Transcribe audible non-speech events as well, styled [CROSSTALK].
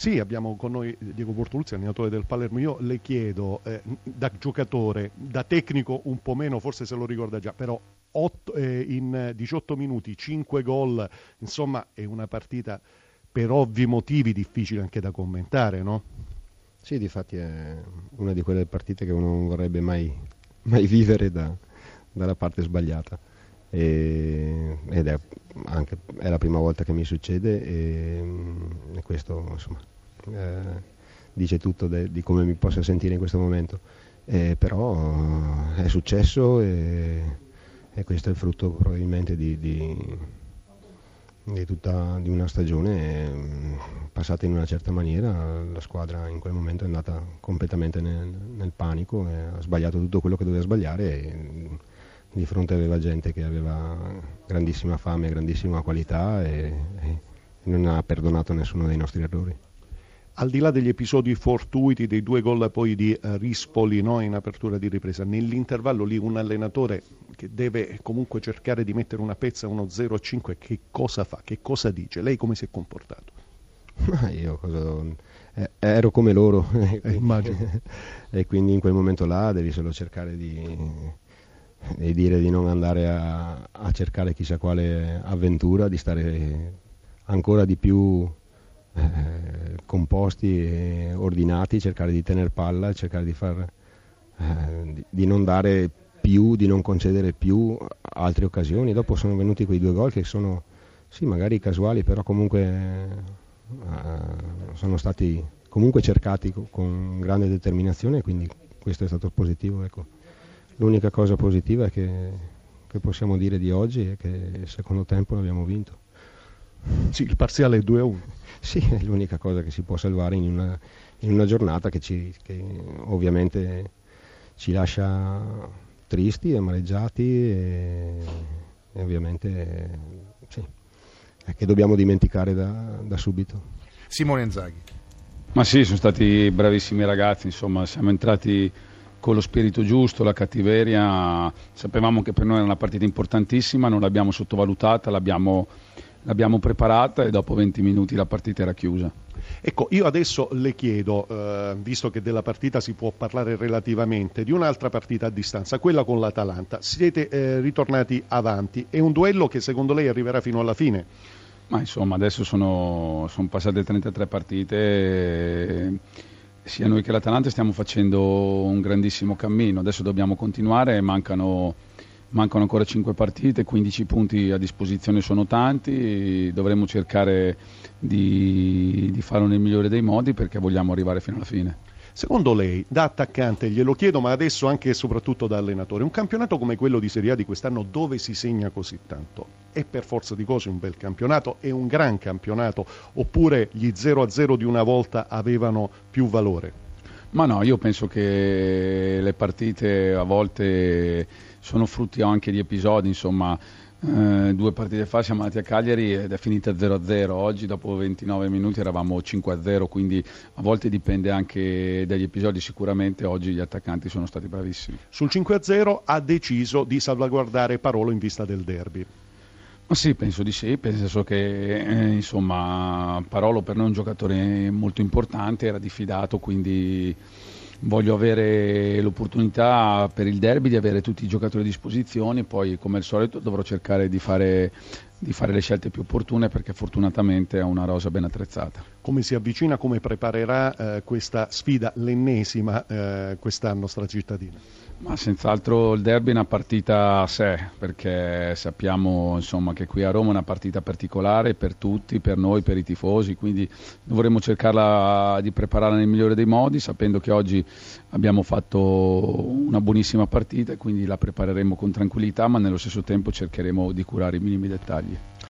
Sì, abbiamo con noi Diego Bortoluzzi, allenatore del Palermo. Io le chiedo, eh, da giocatore, da tecnico un po' meno, forse se lo ricorda già, però 8, eh, in 18 minuti, 5 gol, insomma è una partita per ovvi motivi difficile anche da commentare, no? Sì, difatti è una di quelle partite che uno non vorrebbe mai, mai vivere da, dalla parte sbagliata. E, ed è, anche, è la prima volta che mi succede e, e questo insomma, eh, dice tutto de, di come mi possa sentire in questo momento. Eh, però è successo e, e, questo è il frutto probabilmente di, di, di, tutta, di una stagione mm, passata in una certa maniera. La squadra in quel momento è andata completamente nel, nel panico, ha sbagliato tutto quello che doveva sbagliare. E, di fronte aveva gente che aveva grandissima fame, grandissima qualità e, e non ha perdonato nessuno dei nostri errori. Al di là degli episodi fortuiti dei due gol poi di uh, Rispoli no, in apertura di ripresa, nell'intervallo lì un allenatore che deve comunque cercare di mettere una pezza a uno 0-5, che cosa fa? Che cosa dice? Lei come si è comportato? Ma io eh, ero come loro eh, immagino. [LAUGHS] e quindi in quel momento là devi solo cercare di e dire di non andare a, a, cercare chissà quale avventura, di stare ancora di più eh, composti e ordinati, cercare di tenere palla, cercare di, far, eh, di, di, non dare più, di non concedere più altre occasioni. Dopo sono venuti quei due gol che sono, sì, magari casuali, però comunque eh, sono stati comunque cercati con, grande determinazione, quindi questo è stato positivo. Ecco. L'unica cosa positiva è che, che possiamo dire di oggi è che il secondo tempo l'abbiamo vinto. Sì, il parziale è 2-1. Sì, è l'unica cosa che si può salvare in una, in una giornata che, ci, che, ovviamente ci lascia tristi, amareggiati e, e ovviamente sì, che dobbiamo dimenticare da, da subito. Simone Inzaghi. Ma sì, sono stati bravissimi ragazzi, insomma, siamo entrati con lo spirito giusto, la cattiveria. Sapevamo che per noi era una partita importantissima, non l'abbiamo sottovalutata, l'abbiamo, l'abbiamo preparata e dopo 20 minuti la partita era chiusa. Ecco, io adesso le chiedo, eh, visto che della partita si può parlare relativamente, di un'altra partita a distanza, quella con l'Atalanta. Siete eh, ritornati avanti, è un duello che secondo lei arriverà fino alla fine? Ma insomma, adesso sono, sono passate 33 partite. E sia noi che l'Atalanta stiamo facendo un grandissimo cammino, adesso dobbiamo continuare, mancano, mancano ancora 5 partite, 15 punti a disposizione sono tanti, dovremo cercare di, di farlo nel migliore dei modi perché vogliamo arrivare fino alla fine. Secondo lei, da attaccante, glielo chiedo, ma adesso anche e soprattutto da allenatore, un campionato come quello di Serie A di quest'anno dove si segna così tanto? È per forza di cose un bel campionato? È un gran campionato? Oppure gli 0-0 di una volta avevano più valore? Ma no, io penso che le partite a volte sono frutti anche di episodi, insomma eh, due partite fa siamo andati a Cagliari ed è finita 0-0. Oggi, dopo 29 minuti, eravamo 5-0. Quindi a volte dipende anche dagli episodi. Sicuramente oggi gli attaccanti sono stati bravissimi. Sul 5-0 ha deciso di salvaguardare Parolo in vista del derby. Ma sì, penso di sì, penso che eh, insomma, Parolo per noi è un giocatore molto importante, era diffidato, quindi voglio avere l'opportunità per il derby di avere tutti i giocatori a disposizione, poi come al solito dovrò cercare di fare, di fare le scelte più opportune perché fortunatamente ha una rosa ben attrezzata. Come si avvicina, come preparerà eh, questa sfida, l'ennesima eh, quest'anno stracittadina? Ma senz'altro il derby è una partita a sé, perché sappiamo insomma, che qui a Roma è una partita particolare per tutti, per noi, per i tifosi, quindi dovremmo cercarla di prepararla nel migliore dei modi, sapendo che oggi abbiamo fatto una buonissima partita e quindi la prepareremo con tranquillità, ma nello stesso tempo cercheremo di curare i minimi dettagli.